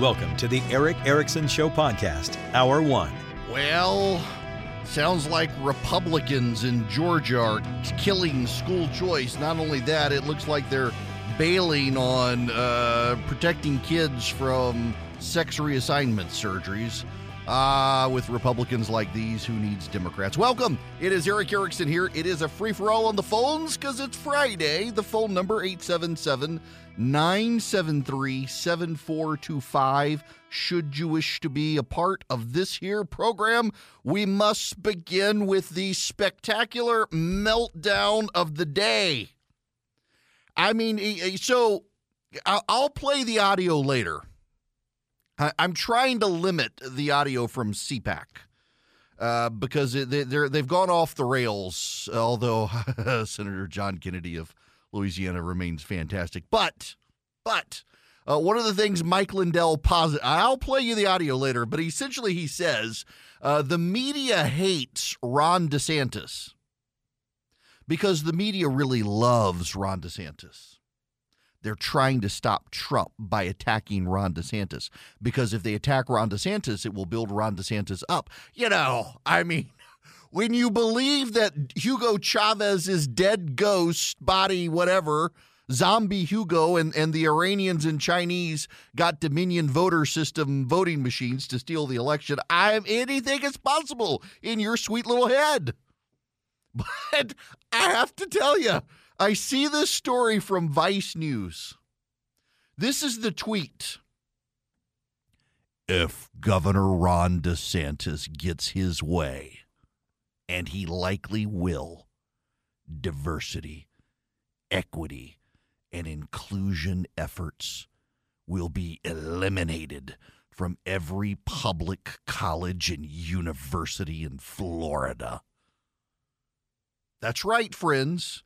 Welcome to the Erick Erickson Show podcast, Hour One. Well, sounds like Republicans in Georgia are killing school choice. Not only that, it looks like they're bailing on uh, protecting kids from sex reassignment surgeries. Ah, uh, with Republicans like these, who needs Democrats? Welcome. It is Erick Erickson here. It is a free for all on the phones because it's Friday. The phone number 877 973 7425. Should you wish to be a part of this here program, we must begin with the spectacular meltdown of the day. I mean, so I'll play the audio later. I'm trying to limit the audio from CPAC uh, because they, they've gone off the rails, although Senator John Kennedy of Louisiana remains fantastic. But, but, uh, one of the things Mike Lindell posit, I'll play you the audio later, but essentially he says uh, the media hates Ron DeSantis because the media really loves Ron DeSantis they're trying to stop Trump by attacking Ron DeSantis because if they attack Ron DeSantis, it will build Ron DeSantis up. You know, I mean, when you believe that Hugo Chavez is dead ghost, body, whatever, zombie Hugo and, and the Iranians and Chinese got Dominion voter system voting machines to steal the election, I'm anything is possible in your sweet little head. But I have to tell you, I see this story from Vice News. This is the tweet. If Governor Ron DeSantis gets his way, and he likely will, diversity, equity, and inclusion efforts will be eliminated from every public college and university in Florida. That's right, friends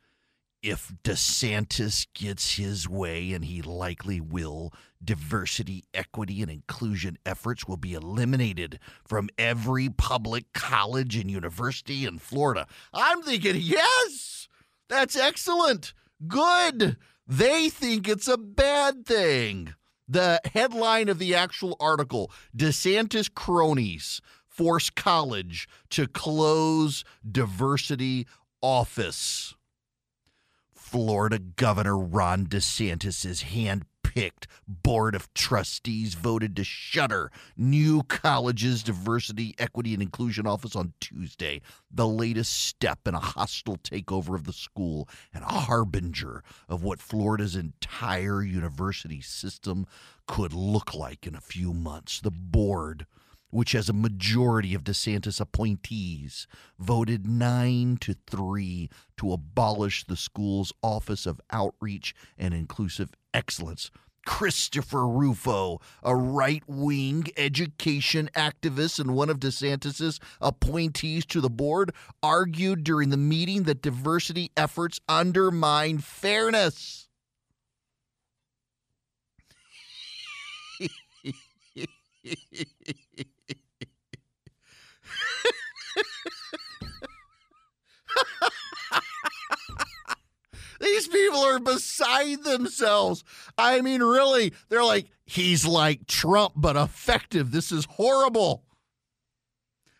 if DeSantis gets his way, and he likely will, diversity, equity, and inclusion efforts will be eliminated from every public college and university in Florida. I'm thinking, yes, that's excellent. Good. They think it's a bad thing. The headline of the actual article DeSantis cronies force college to close diversity office. Florida Governor Ron DeSantis' hand-picked board of trustees voted to shutter New College's Diversity, Equity, and Inclusion Office on Tuesday, the latest step in a hostile takeover of the school and a harbinger of what Florida's entire university system could look like in a few months. The board which has a majority of DeSantis appointees, voted 9 to 3 to abolish the school's Office of Outreach and Inclusive Excellence. Christopher Rufo, a right wing education activist and one of DeSantis's appointees to the board, argued during the meeting that diversity efforts undermine fairness. These people are beside themselves. I mean, really, they're like, he's like Trump, but effective. This is horrible.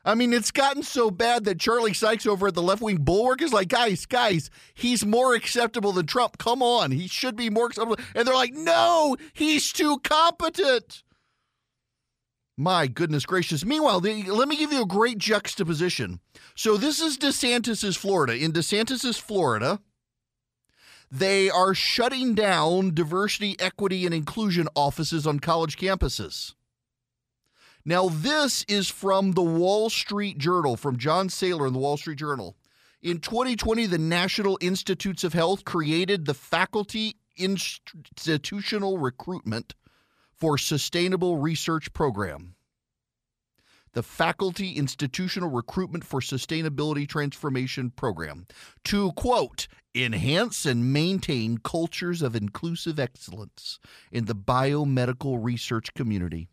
I mean, it's gotten so bad that Charlie Sykes over at the left wing bulwark is like, guys, guys, he's more acceptable than Trump. Come on. He should be more acceptable. And they're like, no, he's too competent. My goodness gracious. Meanwhile, the, let me give you a great juxtaposition. So this is DeSantis's Florida. In DeSantis's Florida, they are shutting down diversity, equity, and inclusion offices on college campuses. Now, this is from the Wall Street Journal, from John Sailer in the Wall Street Journal. In 2020, the National Institutes of Health created the Faculty Institutional Recruitment for Sustainable Research Program. The Faculty Institutional Recruitment for Sustainability Transformation Program to quote, enhance and maintain cultures of inclusive excellence in the biomedical research community.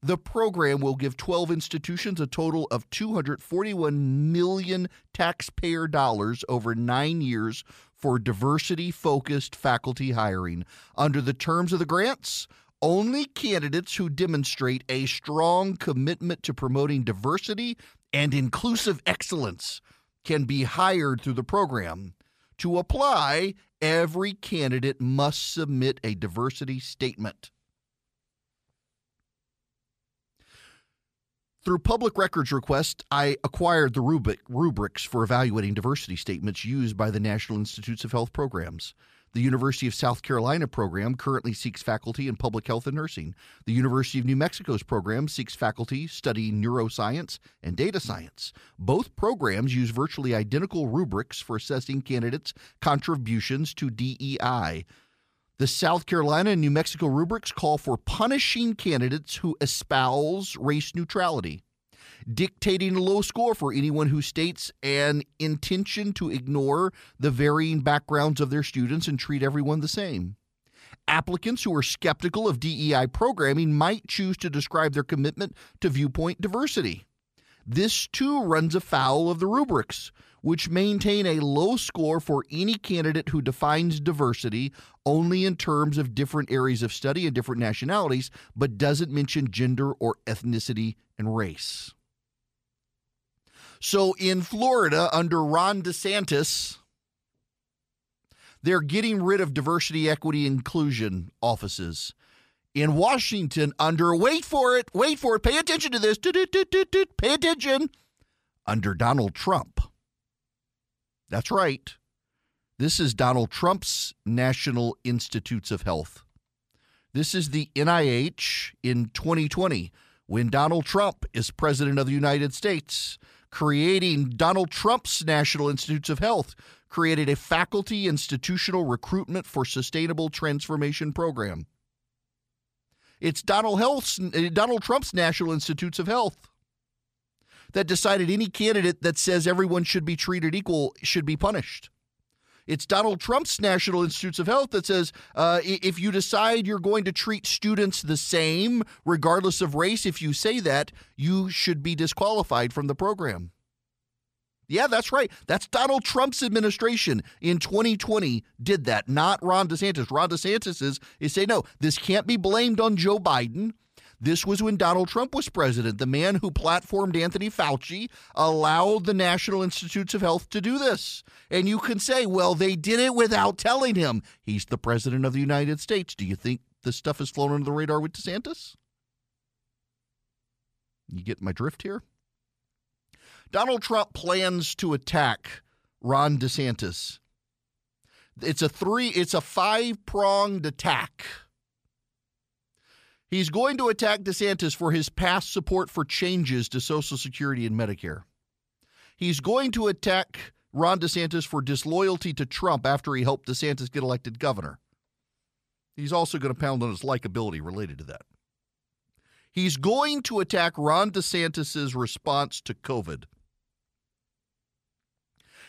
The program will give 12 institutions a total of 241 million taxpayer dollars over nine years for diversity focused faculty hiring. Under the terms of the grants, Only candidates who demonstrate a strong commitment to promoting diversity and inclusive excellence can be hired through the program. To apply, every candidate must submit a diversity statement. Through public records request, I acquired the rubric, rubrics for evaluating diversity statements used by the National Institutes of Health programs. The University of South Carolina program currently seeks faculty in public health and nursing. The University of New Mexico's program seeks faculty studying neuroscience and data science. Both programs use virtually identical rubrics for assessing candidates' contributions to DEI. The South Carolina and New Mexico rubrics call for punishing candidates who espouse race neutrality, dictating a low score for anyone who states an intention to ignore the varying backgrounds of their students and treat everyone the same. Applicants who are skeptical of DEI programming might choose to describe their commitment to viewpoint diversity. This too runs afoul of the rubrics, which maintain a low score for any candidate who defines diversity only in terms of different areas of study and different nationalities, but doesn't mention gender or ethnicity and race. So in Florida, under Ron DeSantis, they're getting rid of diversity, equity, inclusion offices. In Washington, under, wait for it, wait for it, pay attention to this, pay attention, under Donald Trump that's right. This is Donald Trump's National Institutes of Health. This is the NIH in 2020 when Donald Trump is president of the United States, creating Donald Trump's National Institutes of Health, created a faculty institutional recruitment for sustainable transformation program. It's Donald Health's, eh, Donald Trump's National Institutes of Health that decided any candidate that says everyone should be treated equal should be punished. It's Donald Trump's National Institutes of Health that says uh, if you decide you're going to treat students the same, regardless of race, if you say that, you should be disqualified from the program. Yeah, that's right. That's Donald Trump's administration in 2020 did that, not Ron DeSantis. Ron DeSantis is, is say no, this can't be blamed on Joe Biden. This was when Donald Trump was president. The man who platformed Anthony Fauci allowed the National Institutes of Health to do this. And you can say, well, they did it without telling him. He's the president of the United States. Do you think this stuff has flown under the radar with DeSantis? You get my drift here? Donald Trump plans to attack Ron DeSantis. It's a three, it's a five pronged attack. He's going to attack DeSantis for his past support for changes to Social Security and Medicare. He's going to attack Ron DeSantis for disloyalty to Trump after he helped DeSantis get elected governor. He's also going to pound on his likability related to that. He's going to attack Ron DeSantis' response to COVID.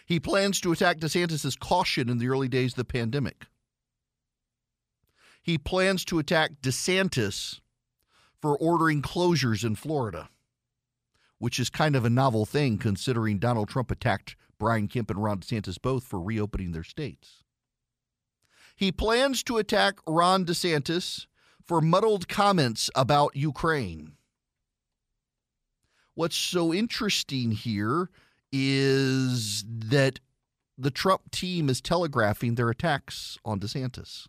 He plans to attack DeSantis' caution in the early days of the pandemic he plans to attack DeSantis for ordering closures in Florida, which is kind of a novel thing considering Donald Trump attacked Brian Kemp and Ron DeSantis both for reopening their states. He plans to attack Ron DeSantis for muddled comments about Ukraine. What's so interesting here is that the Trump team is telegraphing their attacks on DeSantis.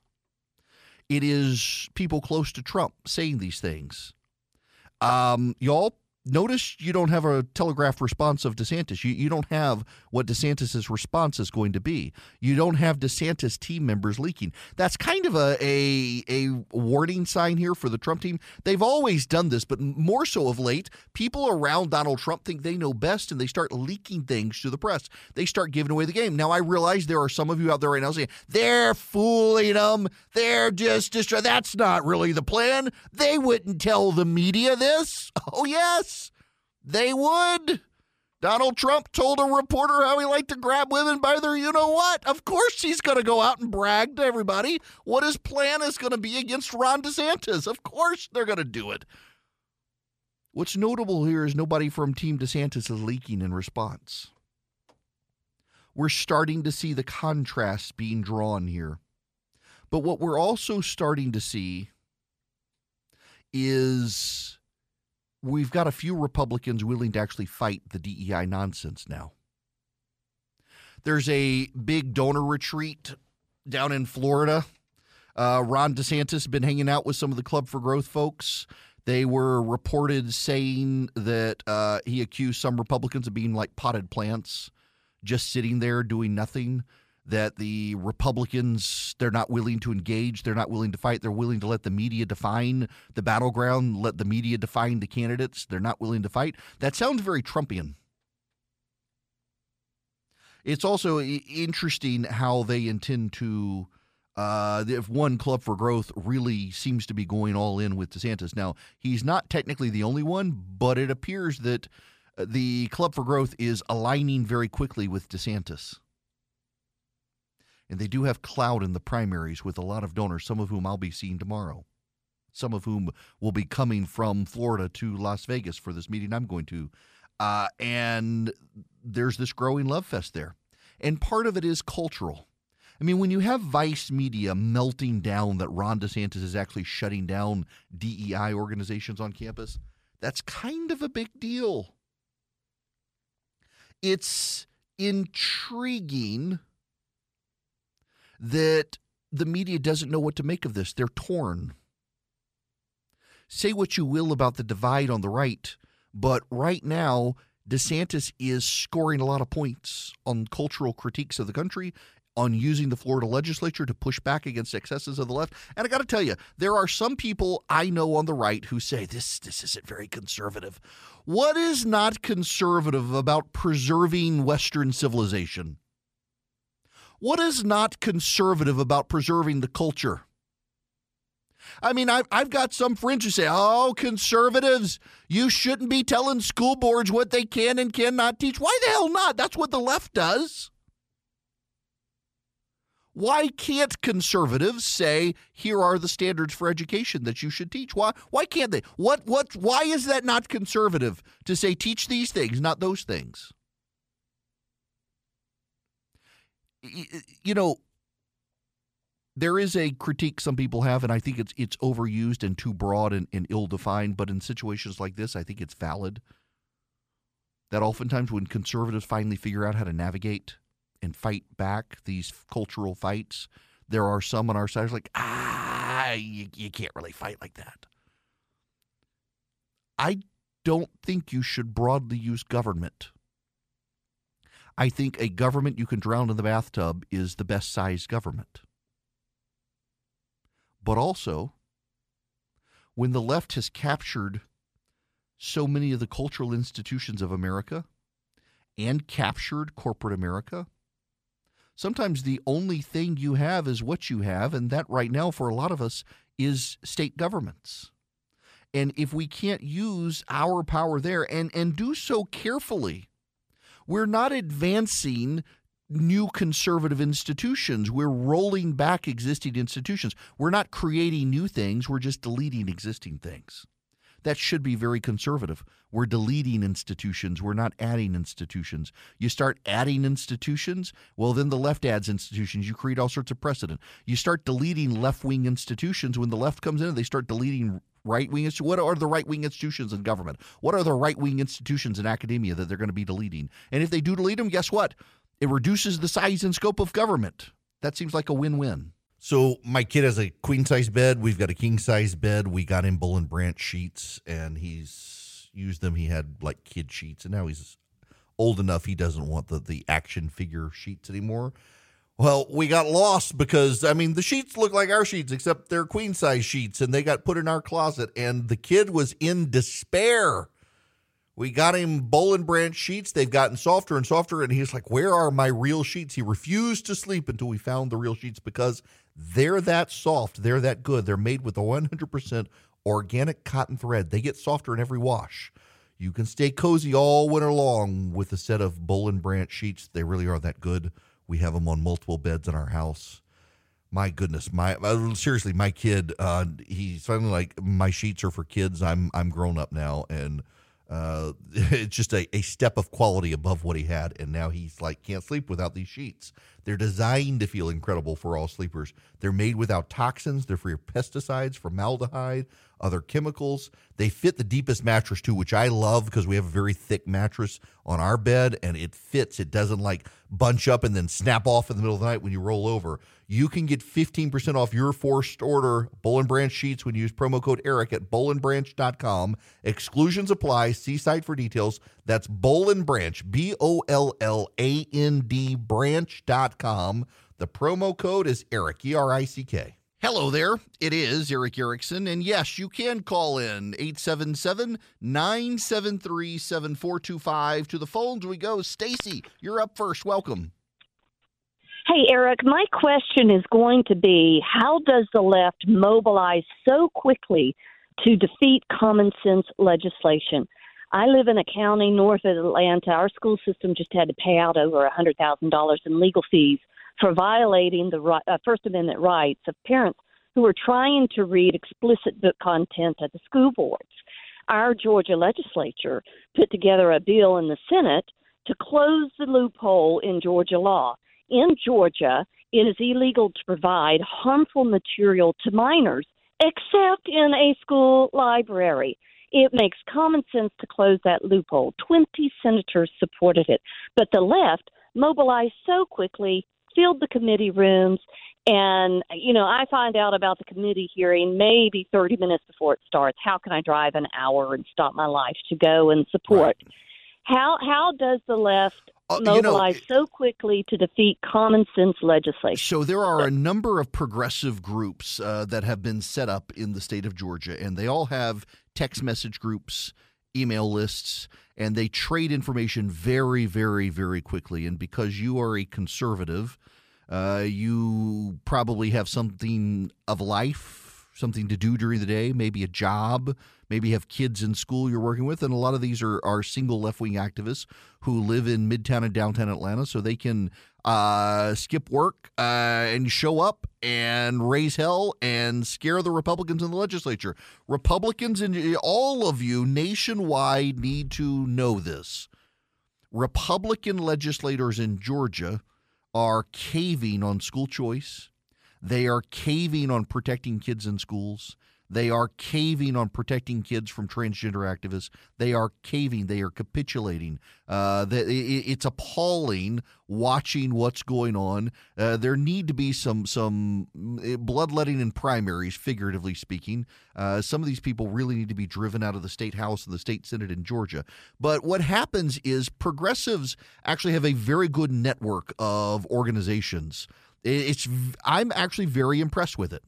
It is people close to Trump saying these things. Um, y'all Notice you don't have a telegraph response of DeSantis. You, you don't have what DeSantis' response is going to be. You don't have DeSantis team members leaking. That's kind of a, a, a warning sign here for the Trump team. They've always done this, but more so of late, people around Donald Trump think they know best and they start leaking things to the press. They start giving away the game. Now, I realize there are some of you out there right now saying, they're fooling them. They're just, just that's not really the plan. They wouldn't tell the media this. Oh, yes. They would. Donald Trump told a reporter how he liked to grab women by their you know what. Of course, he's going to go out and brag to everybody what his plan is going to be against Ron DeSantis. Of course, they're going to do it. What's notable here is nobody from Team DeSantis is leaking in response. We're starting to see the contrast being drawn here. But what we're also starting to see is we've got a few Republicans willing to actually fight the DEI nonsense now. There's a big donor retreat down in Florida. Uh, Ron DeSantis has been hanging out with some of the Club for Growth folks. They were reported saying that uh, he accused some Republicans of being like potted plants, just sitting there doing nothing. That the Republicans, they're not willing to engage, they're not willing to fight, they're willing to let the media define the battleground, let the media define the candidates, they're not willing to fight. That sounds very Trumpian. It's also interesting how they intend to. Uh, if one club for growth really seems to be going all in with DeSantis. Now, he's not technically the only one, but it appears that uh, the club for growth is aligning very quickly with DeSantis. And they do have clout in the primaries with a lot of donors, some of whom I'll be seeing tomorrow, some of whom will be coming from Florida to Las Vegas for this meeting I'm going to. Uh, and there's this growing love fest there. And part of it is cultural. I mean, when you have Vice media melting down that Ron DeSantis is actually shutting down DEI organizations on campus, that's kind of a big deal. It's intriguing that the media doesn't know what to make of this. They're torn. Say what you will about the divide on the right, but right now, DeSantis is scoring a lot of points on cultural critiques of the country, on using the Florida legislature to push back against excesses of the left. And I got to tell you, there are some people I know on the right who say this this isn't very conservative. What is not conservative about preserving Western civilization? What is not conservative about preserving the culture? I mean, I've, I've got some friends who say, oh, conservatives, you shouldn't be telling school boards what they can and cannot teach. Why the hell not? That's what the left does. Why can't conservatives say here are the standards for education that you should teach? Why why can't they? What what why is that not conservative to say teach these things, not those things? You know, there is a critique some people have, and I think it's it's overused and too broad and, and ill defined. But in situations like this, I think it's valid. That oftentimes, when conservatives finally figure out how to navigate and fight back these cultural fights, there are some on our side who's like, ah, you, you can't really fight like that. I don't think you should broadly use government. I think a government you can drown in the bathtub is the best sized government. But also, when the left has captured so many of the cultural institutions of America and captured corporate America, sometimes the only thing you have is what you have. And that, right now, for a lot of us, is state governments. And if we can't use our power there and, and do so carefully, we're not advancing new conservative institutions. We're rolling back existing institutions. We're not creating new things, we're just deleting existing things. That should be very conservative. We're deleting institutions. We're not adding institutions. You start adding institutions, well, then the left adds institutions. You create all sorts of precedent. You start deleting left wing institutions. When the left comes in, they start deleting right wing what are the right wing institutions in government what are the right wing institutions in academia that they're going to be deleting and if they do delete them guess what it reduces the size and scope of government. That seems like a win win. So my kid has a queen size bed. We've got a king size bed. We got him Boll and Branch sheets, and he's used them. He had like kid sheets, and now he's old enough he doesn't want the the action figure sheets anymore. Well, we got lost because I mean the sheets look like our sheets, except they're queen size sheets, and they got put in our closet. And the kid was in despair we got him Boll and Branch sheets. They've gotten softer and softer. And he's like, Where are my real sheets? He refused to sleep until we found the real sheets because they're that soft. They're that good. They're made with a 100% organic cotton thread. They get softer in every wash. You can stay cozy all winter long with a set of Boll and Branch sheets. They really are that good. We have them on multiple beds in our house. My goodness, my uh, seriously, my kid, uh, he's finally like, my sheets are for kids. I'm I'm grown up now, and uh, it's just a, a step of quality above what he had. And now he's like, can't sleep without these sheets. They're designed to feel incredible for all sleepers. They're made without toxins, they're free of pesticides, formaldehyde, other chemicals. They fit the deepest mattress too, which I love because we have a very thick mattress on our bed and it fits. It doesn't like bunch up and then snap off in the middle of the night when you roll over. You can get 15% off your first order Boll and Branch sheets when you use promo code Erick at bollandbranch.com. Exclusions apply. See site for details. That's Boll and Branch, B O L L A N D branch.com. The promo code is Erick, E R I C K. Hello there. It is Erick Erickson. And yes, you can call in 877 973 7425. To the phones we go. Stacy, you're up first. Welcome. Hey, Erick, my question is going to be how does the left mobilize so quickly to defeat common sense legislation? I live in a county north of Atlanta. Our school system just had to pay out over a $100,000 in legal fees for violating the right, uh, First Amendment rights of parents who are trying to read explicit book content at the school boards. Our Georgia legislature put together a bill in the Senate to close the loophole in Georgia law. In Georgia, it is illegal to provide harmful material to minors, except in a school library. It makes common sense to close that loophole. 20 senators supported it, but the left mobilized so quickly filled the committee rooms. And, you know, I find out about the committee hearing maybe 30 minutes before it starts. How can I drive an hour and stop my life to go and support? Right. How, how does the left uh, mobilize you know, so quickly to defeat common sense legislation. So there are a number of progressive groups uh, that have been set up in the state of Georgia, and they all have text message groups, email lists, and they trade information very, very, very quickly. And because you are a conservative, uh, you probably have something of life, something to do during the day, maybe a job, maybe have kids in school you're working with. And a lot of these are, are single left wing activists who live in midtown and downtown Atlanta, so they can uh, skip work uh, and show up and raise hell and scare the Republicans in the legislature. Republicans and all of you nationwide need to know this. Republican legislators in Georgia are caving on school choice. They are caving on protecting kids in schools. They are caving on protecting kids from transgender activists. They are caving. They are capitulating. Uh, it's appalling watching what's going on. Uh, there need to be some some eh, bloodletting in primaries, figuratively speaking. Uh, some of these people really need to be driven out of the state house and the state senate in Georgia. But what happens is progressives actually have a very good network of organizations. It's I'm actually very impressed with it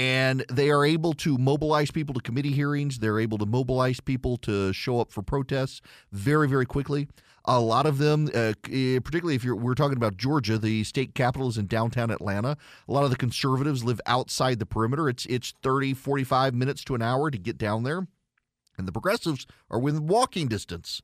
and they are able to mobilize people to committee hearings. They're able to mobilize people to show up for protests very, very quickly. A lot of them, uh, eh, particularly if you're, we're talking about Georgia, the state capital is in downtown Atlanta. A lot of the conservatives live outside the perimeter. It's it's 30, 45 minutes to an hour to get down there. And the progressives are within walking distance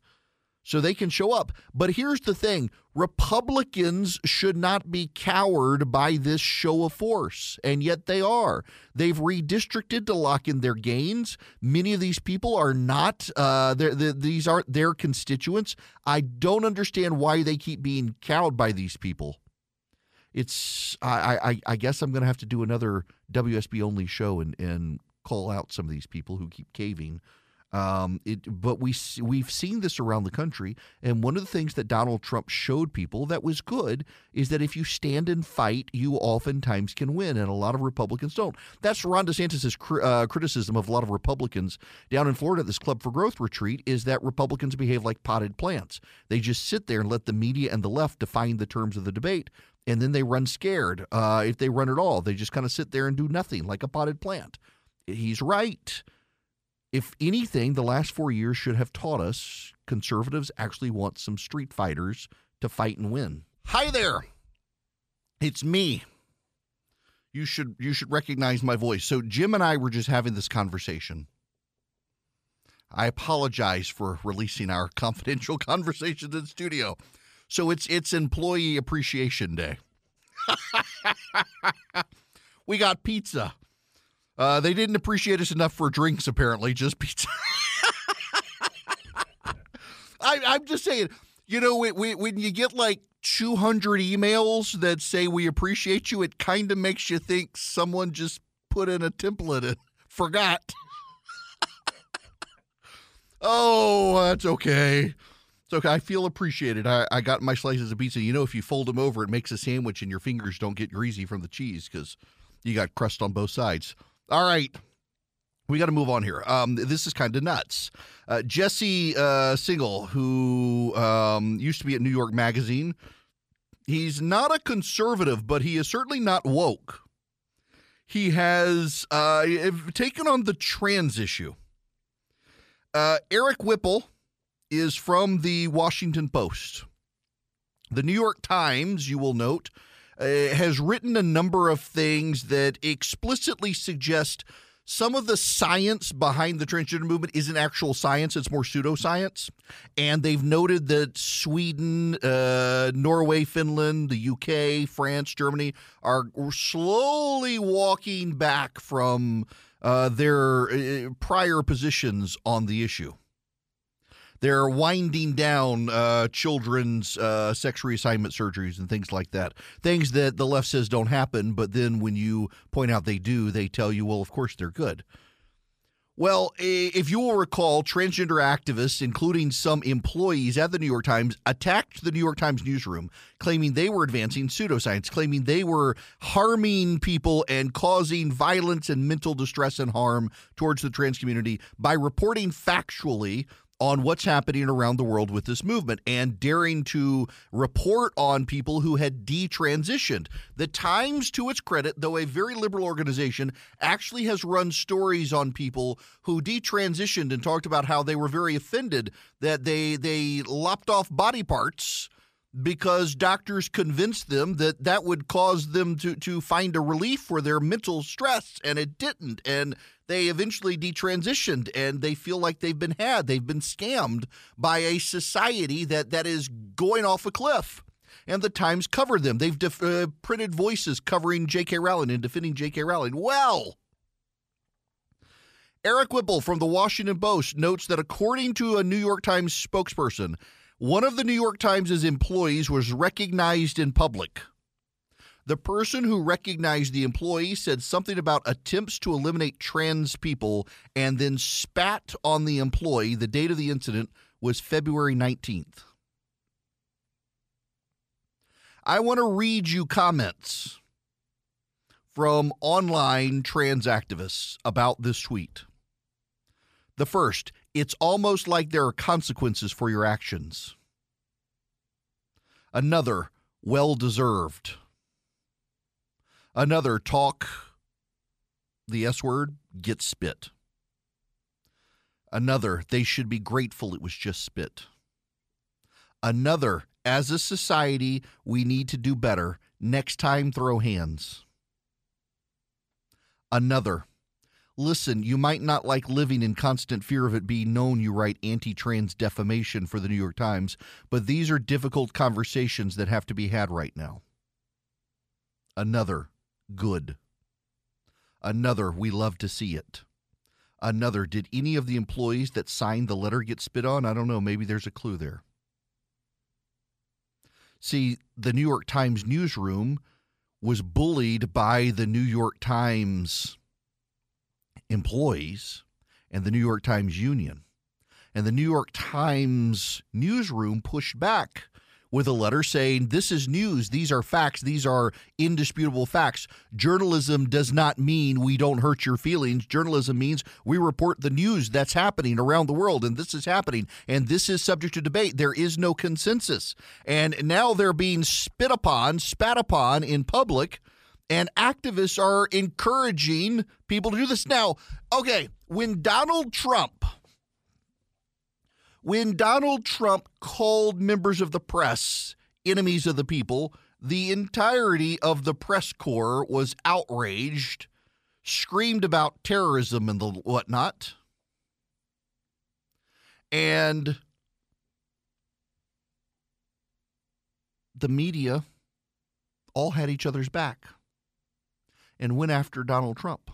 so they can show up. But here's the thing Republicans should not be cowered by this show of force, and yet they are. They've redistricted to lock in their gains. Many of these people are not, uh, these aren't their constituents. I don't understand why they keep being cowed by these people. It's, I, I, I guess I'm going to have to do another WSB only show and, and call out some of these people who keep caving um, it, but we we've seen this around the country, and one of the things that Donald Trump showed people that was good is that if you stand and fight, you oftentimes can win, and a lot of Republicans don't. That's Ron DeSantis' cr- uh, criticism of a lot of Republicans down in Florida at this Club for Growth retreat is that Republicans behave like potted plants. They just sit there and let the media and the left define the terms of the debate, and then they run scared. Uh, if they run at all, they just kind of sit there and do nothing like a potted plant. He's right if anything, the last four years should have taught us conservatives actually want some street fighters to fight and win. Hi there. It's me. You should you should recognize my voice. So Jim and I were just having this conversation. I apologize for releasing our confidential conversations in studio. So it's it's employee appreciation day. we got pizza. Uh, they didn't appreciate us enough for drinks, apparently, just pizza. I, am just saying, you know, when, when you get like 200 emails that say we appreciate you, it kind of makes you think someone just put in a template and forgot. Oh, that's okay. It's okay. I feel appreciated. I, I got my slices of pizza. You know, if you fold them over, it makes a sandwich and your fingers don't get greasy from the cheese because you got crust on both sides. All right. We got to move on here. Um, this is kind of nuts. Uh, Jesse uh, Singal, who um, used to be at New York Magazine, he's not a conservative, but he is certainly not woke. He has uh, taken on the trans issue. Uh, Erik Wemple is from the Washington Post. The New York Times, you will note, uh, has written a number of things that explicitly suggest some of the science behind the transgender movement isn't actual science, it's more pseudoscience. And they've noted that Sweden, uh, Norway, Finland, the UK, France, Germany are slowly walking back from uh, their uh, prior positions on the issue. They're winding down uh, children's uh, sex reassignment surgeries and things like that. Things that the left says don't happen, but then when you point out they do, they tell you, well, of course they're good. Well, if you will recall, transgender activists, including some employees at the New York Times, attacked the New York Times newsroom, claiming they were advancing pseudoscience, claiming they were harming people and causing violence and mental distress and harm towards the trans community by reporting factually on what's happening around the world with this movement and daring to report on people who had detransitioned. The Times, to its credit, though a very liberal organization, actually has run stories on people who detransitioned and talked about how they were very offended that they they lopped off body parts because doctors convinced them that that would cause them to, to find a relief for their mental stress, and it didn't. And they eventually detransitioned and they feel like they've been had. They've been scammed by a society that, that is going off a cliff. And the Times covered them. They've def- uh, printed voices covering J.K. Rowling and defending J.K. Rowling. Well, Erik Wemple from the Washington Post notes that according to a New York Times spokesperson, one of the New York Times' employees was recognized in public. The person who recognized the employee said something about attempts to eliminate trans people and then spat on the employee. The date of the incident was February 19th. I want to read you comments from online trans activists about this tweet. The first, it's almost like there are consequences for your actions. Another, well deserved. Another talk the S word gets spit. Another, they should be grateful it was just spit. Another, as a society, we need to do better. Next time, throw hands. Another, listen, you might not like living in constant fear of it being known you write anti trans defamation for the New York Times, but these are difficult conversations that have to be had right now. Another, good. Another, we love to see it. Another, did any of the employees that signed the letter get spit on? I don't know. Maybe there's a clue there. See, the New York Times newsroom was bullied by the New York Times employees and the New York Times union. And the New York Times newsroom pushed back with a letter saying, This is news. These are facts. These are indisputable facts. Journalism does not mean we don't hurt your feelings. Journalism means we report the news that's happening around the world, and this is happening, and this is subject to debate. There is no consensus. And now they're being spit upon, spat upon in public. And activists are encouraging people to do this. Now, okay, when Donald Trump when Donald Trump called members of the press enemies of the people, the entirety of the press corps was outraged, screamed about terrorism and the whatnot. And the media all had each other's back and went after Donald Trump.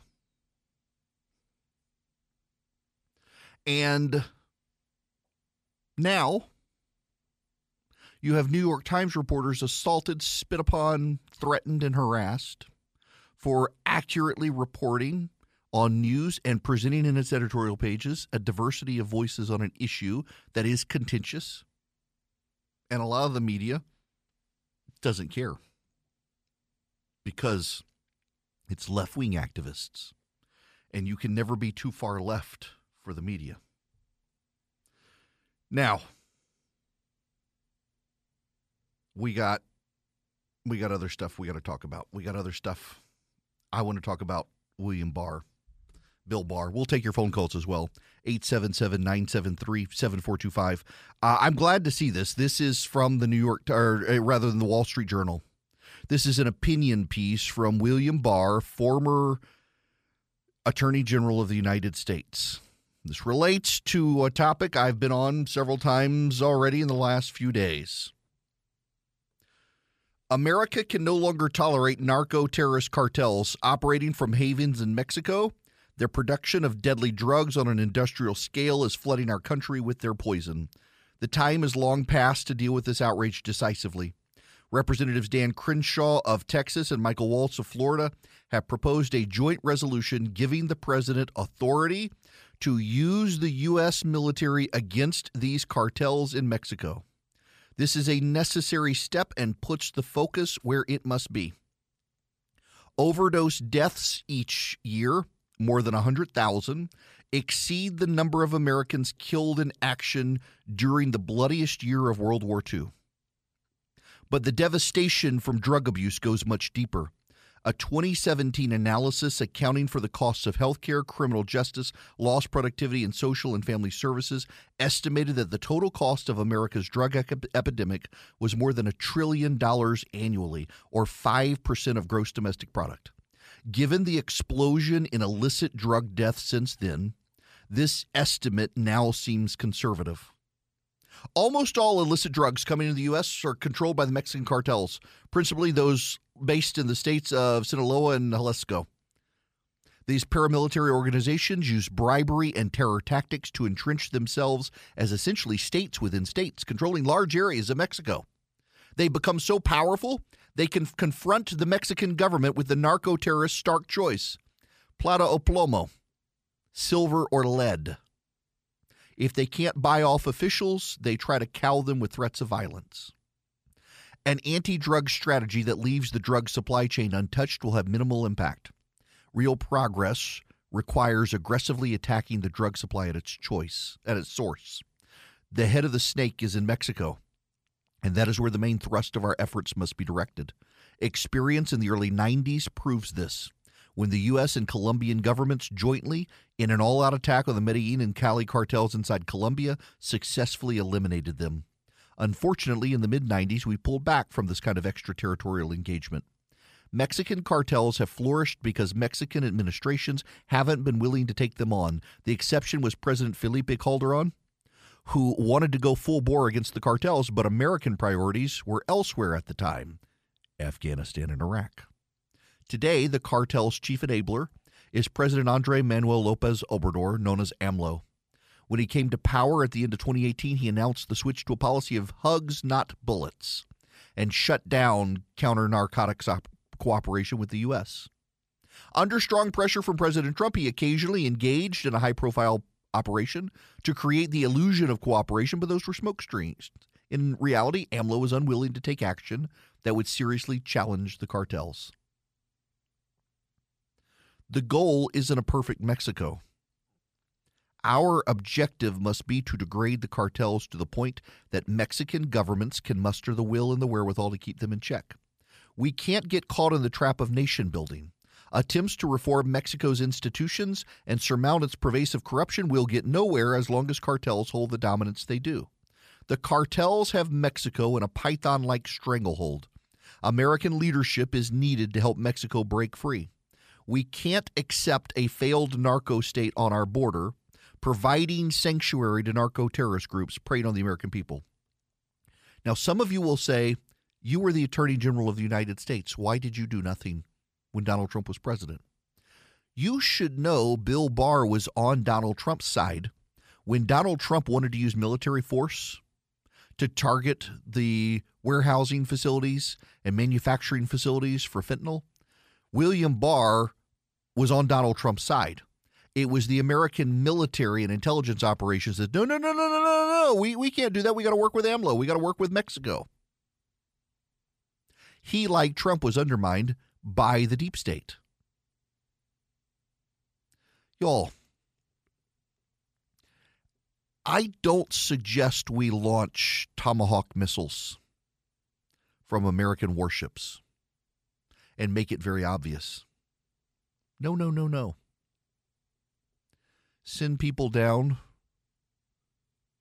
And now, you have New York Times reporters assaulted, spit upon, threatened, and harassed for accurately reporting on news and presenting in its editorial pages a diversity of voices on an issue that is contentious. And a lot of the media doesn't care because it's left wing activists. And you can never be too far left for the media. Now, we got we got other stuff we got to talk about. We got other stuff. I want to talk about William Barr, Bill Barr. We'll take your phone calls as well. 877 973 7425. Uh, I'm glad to see this. This is from the New York, or uh, rather than the Wall Street Journal. This is an opinion piece from William Barr, former Attorney General of the United States. This relates to a topic I've been on several times already in the last few days. America can no longer tolerate narco terrorist cartels operating from havens in Mexico. Their production of deadly drugs on an industrial scale is flooding our country with their poison. The time is long past to deal with this outrage decisively. Representatives Dan Crenshaw of Texas and Michael Waltz of Florida have proposed a joint resolution giving the president authority to use the U.S. military against these cartels in Mexico. This is a necessary step and puts the focus where it must be. Overdose deaths each year, more than 100,000, exceed the number of Americans killed in action during the bloodiest year of World War II. But the devastation from drug abuse goes much deeper. A 2017 analysis accounting for the costs of healthcare, criminal justice, lost productivity, and social and family services estimated that the total cost of America's drug epidemic was more than a trillion dollars annually, or 5% of gross domestic product. Given the explosion in illicit drug deaths since then, this estimate now seems conservative. Almost all illicit drugs coming into the U.S. are controlled by the Mexican cartels, principally those based in the states of Sinaloa and Jalisco. These paramilitary organizations use bribery and terror tactics to entrench themselves as essentially states within states, controlling large areas of Mexico. They become so powerful, they can confront the Mexican government with the narco terrorist's stark choice plata o plomo, silver or lead. If they can't buy off officials, they try to cow them with threats of violence. An anti drug strategy that leaves the drug supply chain untouched will have minimal impact. Real progress requires aggressively attacking the drug supply at its choice, at its source. The head of the snake is in Mexico, and that is where the main thrust of our efforts must be directed. Experience in the early 90s proves this when the U.S. and Colombian governments jointly, in an all out attack on the Medellin and Cali cartels inside Colombia, successfully eliminated them. Unfortunately, in the mid 90s, we pulled back from this kind of extraterritorial engagement. Mexican cartels have flourished because Mexican administrations haven't been willing to take them on. The exception was President Felipe Calderon, who wanted to go full bore against the cartels, but American priorities were elsewhere at the time Afghanistan and Iraq. Today, the cartel's chief enabler is President Andre Manuel Lopez Obrador, known as AMLO. When he came to power at the end of 2018, he announced the switch to a policy of hugs, not bullets, and shut down counter narcotics op- cooperation with the U.S. Under strong pressure from President Trump, he occasionally engaged in a high profile operation to create the illusion of cooperation, but those were smoke screens. In reality, AMLO was unwilling to take action that would seriously challenge the cartels. The goal isn't a perfect Mexico. Our objective must be to degrade the cartels to the point that Mexican governments can muster the will and the wherewithal to keep them in check. We can't get caught in the trap of nation building. Attempts to reform Mexico's institutions and surmount its pervasive corruption will get nowhere as long as cartels hold the dominance they do. The cartels have Mexico in a python like stranglehold. American leadership is needed to help Mexico break free. We can't accept a failed narco state on our border, providing sanctuary to narco terrorist groups preying on the American people. Now, some of you will say, You were the Attorney General of the United States. Why did you do nothing when Donald Trump was president? You should know Bill Barr was on Donald Trump's side when Donald Trump wanted to use military force to target the warehousing facilities and manufacturing facilities for fentanyl. William Barr was on Donald Trump's side. It was the American military and intelligence operations that no, no, no, no, no, no, no. We we can't do that. We got to work with AMLO. We got to work with Mexico. He, like Trump, was undermined by the deep state. Y'all, I don't suggest we launch Tomahawk missiles from American warships and make it very obvious. No, no, no, no. Send people down,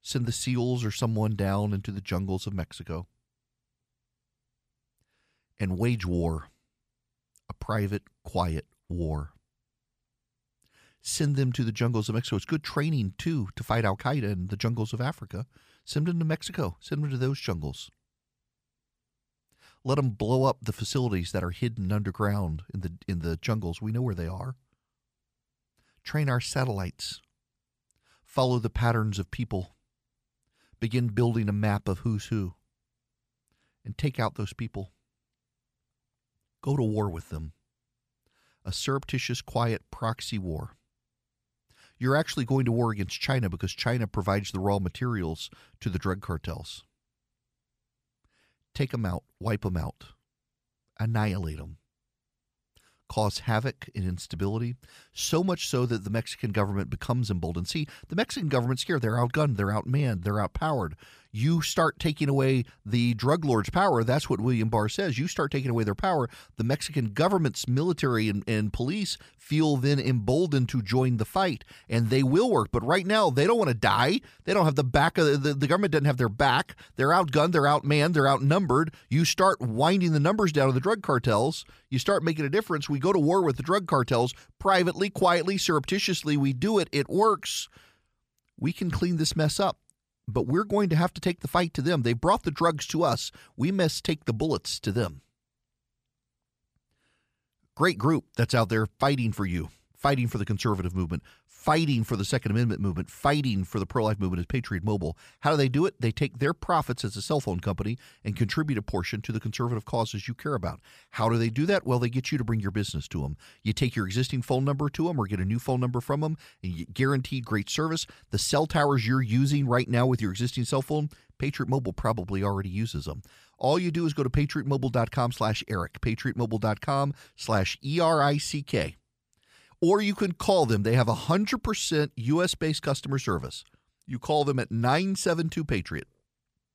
send the SEALs or someone down into the jungles of Mexico and wage war, a private, quiet war send them to the jungles of Mexico. It's good training too to fight Al Qaeda in the jungles of Africa. Send them to Mexico. Send them to those jungles. Let them blow up the facilities that are hidden underground in the in the jungles. We know where they are. Train our satellites. Follow the patterns of people. Begin building a map of who's who. And take out those people. Go to war with them. A surreptitious, quiet proxy war you're actually going to war against China because China provides the raw materials to the drug cartels. Take them out, wipe them out, annihilate them cause havoc and instability, so much so that the Mexican government becomes emboldened. See, the Mexican government's scared. They're outgunned, they're outmanned, they're outpowered. You start taking away the drug lords' power. That's what William Barr says. You start taking away their power. The Mexican government's military and, and police feel then emboldened to join the fight, and they will work. But right now, they don't want to die. They don't have the back of the, the government doesn't have their back. They're outgunned, they're outmanned, they're outnumbered. You start winding the numbers down of the drug cartels. You start making a difference. We go to war with the drug cartels privately, quietly, surreptitiously. We do it. It works. We can clean this mess up but we're going to have to take the fight to them. They brought the drugs to us. We must take the bullets to them. Great group that's out there fighting for you, fighting for the conservative movement, fighting for the Second Amendment movement, fighting for the pro life movement is Patriot Mobile. How do they do it? They take their profits as a cell phone company and contribute a portion to the conservative causes you care about. How do they do that? Well, they get you to bring your business to them. You take your existing phone number to them or get a new phone number from them and you guaranteed great service. The cell towers you're using right now with your existing cell phone, Patriot Mobile probably already uses them. All you do is go to patriotmobile.com slash Erick, patriotmobile.com slash E-R-I-C-K or you can call them. They have 100% US based customer service. You call them at 972 Patriot.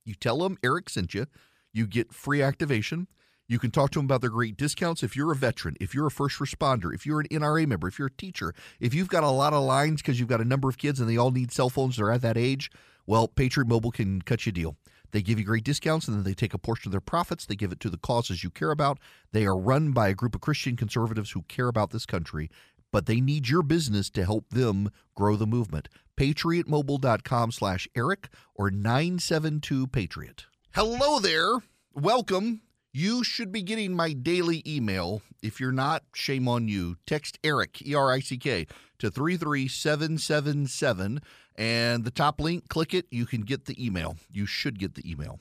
You tell them Erick sent you. You get free activation. You can talk to them about their great discounts if you're a veteran, if you're a first responder, if you're an NRA member, if you're a teacher, if you've got a lot of lines because you've got a number of kids and they all need cell phones, they're at that age. Well, Patriot Mobile can cut you a deal. They give you great discounts and then they take a portion of their profits. They give it to the causes you care about. They are run by a group of Christian conservatives who care about this country but they need your business to help them grow the movement. PatriotMobile.com slash Erick or 972 Patriot. Hello there. Welcome. You should be getting my daily email. If you're not, shame on you. Text ERICK, E R I C K, to 33777. And the top link, click it. You can get the email. You should get the email.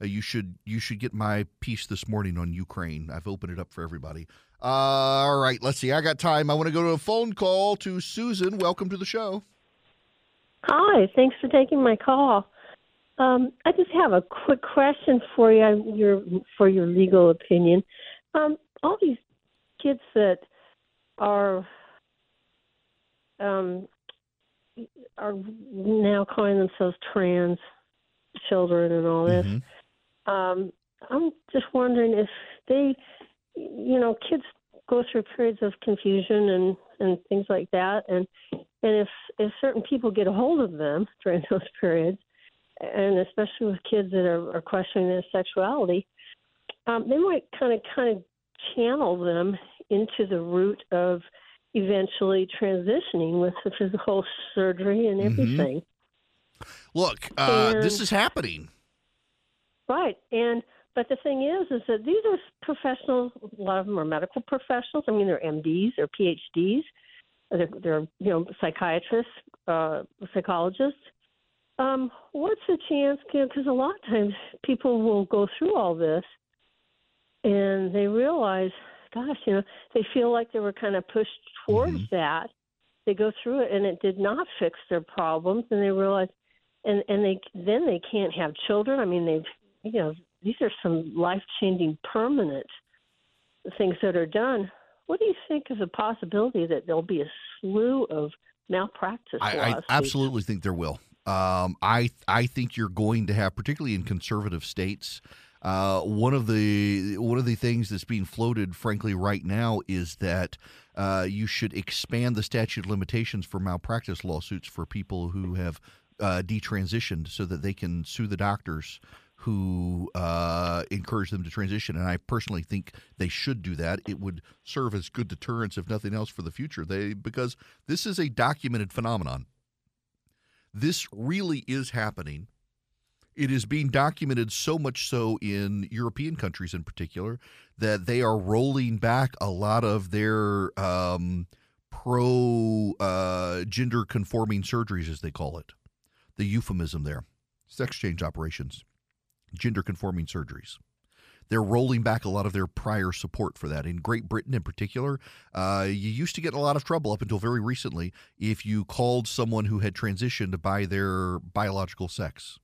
Uh, you should you should get my piece this morning on Ukraine. I've opened it up for everybody. Uh, all right, let's see. I got time. I want to go to a phone call to Susan. Welcome to the show. Hi, thanks for taking my call. Um, I just have a quick question for you, your for your legal opinion. Um, all these kids that are um, are now calling themselves trans children and all this. Mm-hmm. Um, I'm just wondering if they you know, kids go through periods of confusion and and things like that, and and if if certain people get a hold of them during those periods, and especially with kids that are, are questioning their sexuality, um, they might kind of kind of channel them into the route of eventually transitioning with the physical surgery and mm-hmm. everything. Mm-hmm. Look, uh, and, this is happening. Right, and but the thing is, is that these are professionals. A lot of them are medical professionals. I mean, they're MDs, they're PhDs, they're, they're you know psychiatrists, uh, psychologists. Um, what's the chance? Because a lot of times people will go through all this, and they realize, gosh, you know, they feel like they were kind of pushed towards Mm-hmm. that. They go through it, and it did not fix their problems, and they realize, and and they then they can't have children. I mean, they've you know these are some life changing permanent things that are done. What do you think is a possibility that there'll be a slew of malpractice I, I absolutely think there will. Um, I I think you're going to have, particularly in conservative states, uh, one of the one of the things that's being floated, frankly, right now is that uh, you should expand the statute of limitations for malpractice lawsuits for people who have uh, detransitioned, so that they can sue the doctors who uh, encourage them to transition. And I personally think they should do that. It would serve as good deterrence, if nothing else, for the future. They because this is a documented phenomenon. This really is happening. It is being documented so much so in European countries in particular that they are rolling back a lot of their um, pro uh, gender conforming surgeries, as they call it. The euphemism there sex change operations, gender conforming surgeries. They're rolling back a lot of their prior support for that. In Great Britain, in particular, uh, you used to get a lot of trouble up until very recently if you called someone who had transitioned by their biological sex.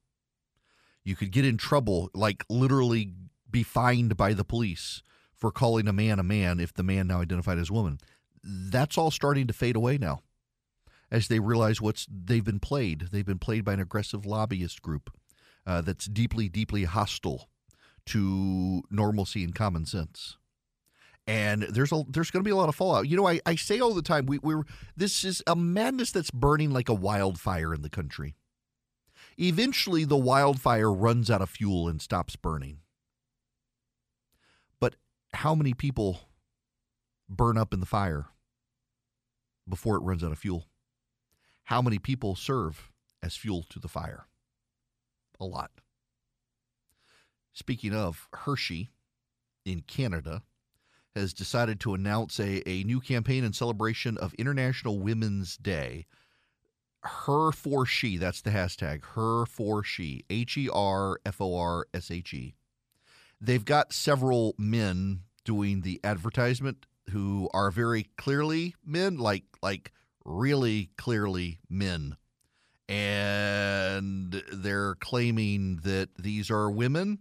You could get in trouble, like literally be fined by the police for calling a man a man if the man now identified as woman. That's all starting to fade away now as they realize what's they've been played. They've been played by an aggressive lobbyist group uh, that's deeply, deeply hostile to normalcy and common sense. And there's a there's going to be a lot of fallout. You know, I, I say all the time we we're this is a madness that's burning like a wildfire in the country. Eventually, the wildfire runs out of fuel and stops burning. But how many people burn up in the fire before it runs out of fuel? How many people serve as fuel to the fire? A lot. Speaking of, Hershey in Canada has decided to announce a, a new campaign in celebration of International Women's Day. Her for she, that's the hashtag, her for she, H E R F O R S H E. They've got several men doing the advertisement who are very clearly men, like like really clearly men. And they're claiming that these are women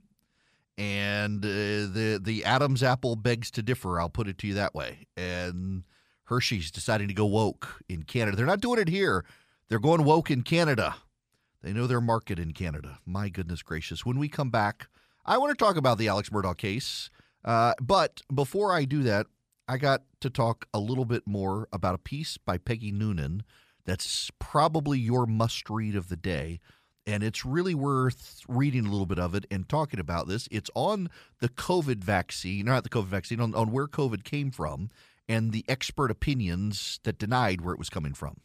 and uh, the the Adam's apple begs to differ. I'll put it to you that way. And Hershey's deciding to go woke in Canada. They're not doing it here. They're going woke in Canada. They know their market in Canada. My goodness gracious! When we come back, I want to talk about the Alex Murdaugh case. Uh, but before I do that, I got to talk a little bit more about a piece by Peggy Noonan that's probably your must read of the day and it's really worth reading a little bit of it and talking about this. It's on the COVID vaccine, not the COVID vaccine, on, on where COVID came from and the expert opinions that denied where it was coming from.